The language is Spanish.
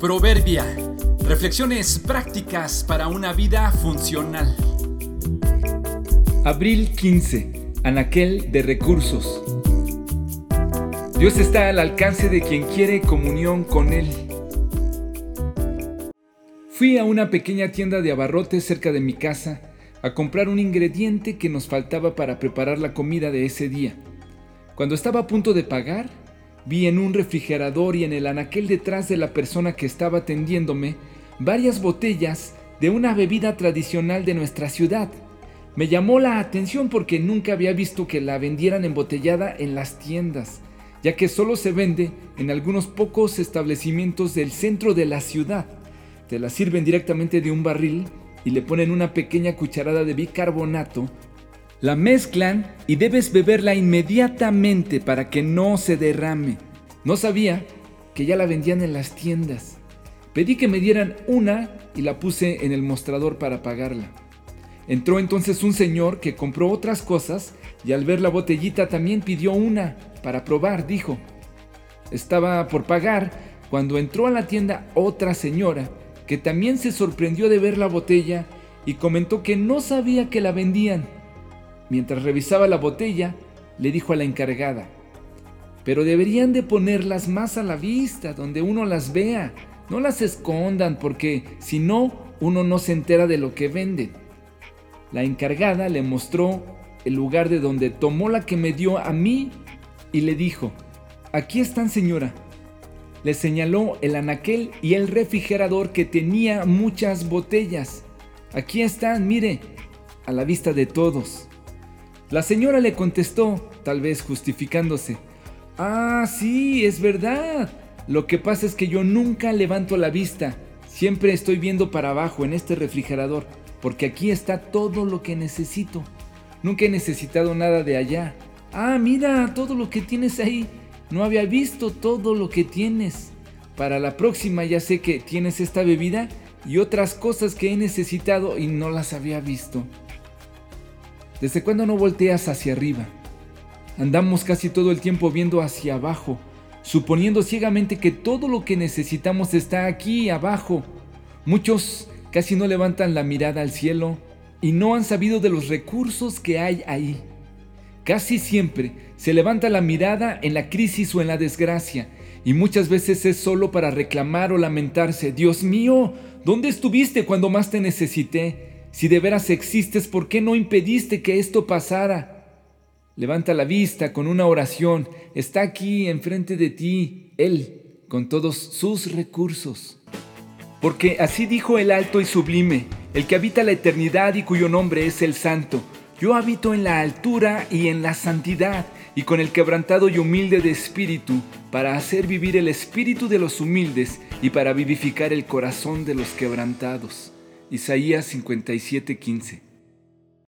Proverbia. Reflexiones prácticas para una vida funcional. Abril 15. Anaquel de recursos. Dios está al alcance de quien quiere comunión con Él. Fui a una pequeña tienda de abarrotes cerca de mi casa a comprar un ingrediente que nos faltaba para preparar la comida de ese día. Cuando estaba a punto de pagar, Vi en un refrigerador y en el anaquel detrás de la persona que estaba atendiéndome varias botellas de una bebida tradicional de nuestra ciudad. Me llamó la atención porque nunca había visto que la vendieran embotellada en las tiendas, ya que solo se vende en algunos pocos establecimientos del centro de la ciudad. Te la sirven directamente de un barril y le ponen una pequeña cucharada de bicarbonato la mezclan y debes beberla inmediatamente para que no se derrame. No sabía que ya la vendían en las tiendas. Pedí que me dieran una y la puse en el mostrador para pagarla. Entró entonces un señor que compró otras cosas y al ver la botellita también pidió una para probar, dijo. Estaba por pagar cuando entró a la tienda otra señora que también se sorprendió de ver la botella y comentó que no sabía que la vendían Mientras revisaba la botella, le dijo a la encargada, pero deberían de ponerlas más a la vista, donde uno las vea. No las escondan, porque si no, uno no se entera de lo que venden. La encargada le mostró el lugar de donde tomó la que me dio a mí y le dijo, aquí están señora. Le señaló el anaquel y el refrigerador que tenía muchas botellas. Aquí están, mire, a la vista de todos. La señora le contestó, tal vez justificándose. Ah, sí, es verdad. Lo que pasa es que yo nunca levanto la vista. Siempre estoy viendo para abajo en este refrigerador, porque aquí está todo lo que necesito. Nunca he necesitado nada de allá. Ah, mira, todo lo que tienes ahí. No había visto todo lo que tienes. Para la próxima ya sé que tienes esta bebida y otras cosas que he necesitado y no las había visto. ¿Desde cuándo no volteas hacia arriba? Andamos casi todo el tiempo viendo hacia abajo, suponiendo ciegamente que todo lo que necesitamos está aquí abajo. Muchos casi no levantan la mirada al cielo y no han sabido de los recursos que hay ahí. Casi siempre se levanta la mirada en la crisis o en la desgracia y muchas veces es solo para reclamar o lamentarse. Dios mío, ¿dónde estuviste cuando más te necesité? Si de veras existes, ¿por qué no impediste que esto pasara? Levanta la vista con una oración. Está aquí enfrente de ti, Él, con todos sus recursos. Porque así dijo el alto y sublime, el que habita la eternidad y cuyo nombre es el santo. Yo habito en la altura y en la santidad, y con el quebrantado y humilde de espíritu, para hacer vivir el espíritu de los humildes y para vivificar el corazón de los quebrantados. Isaías 57:15.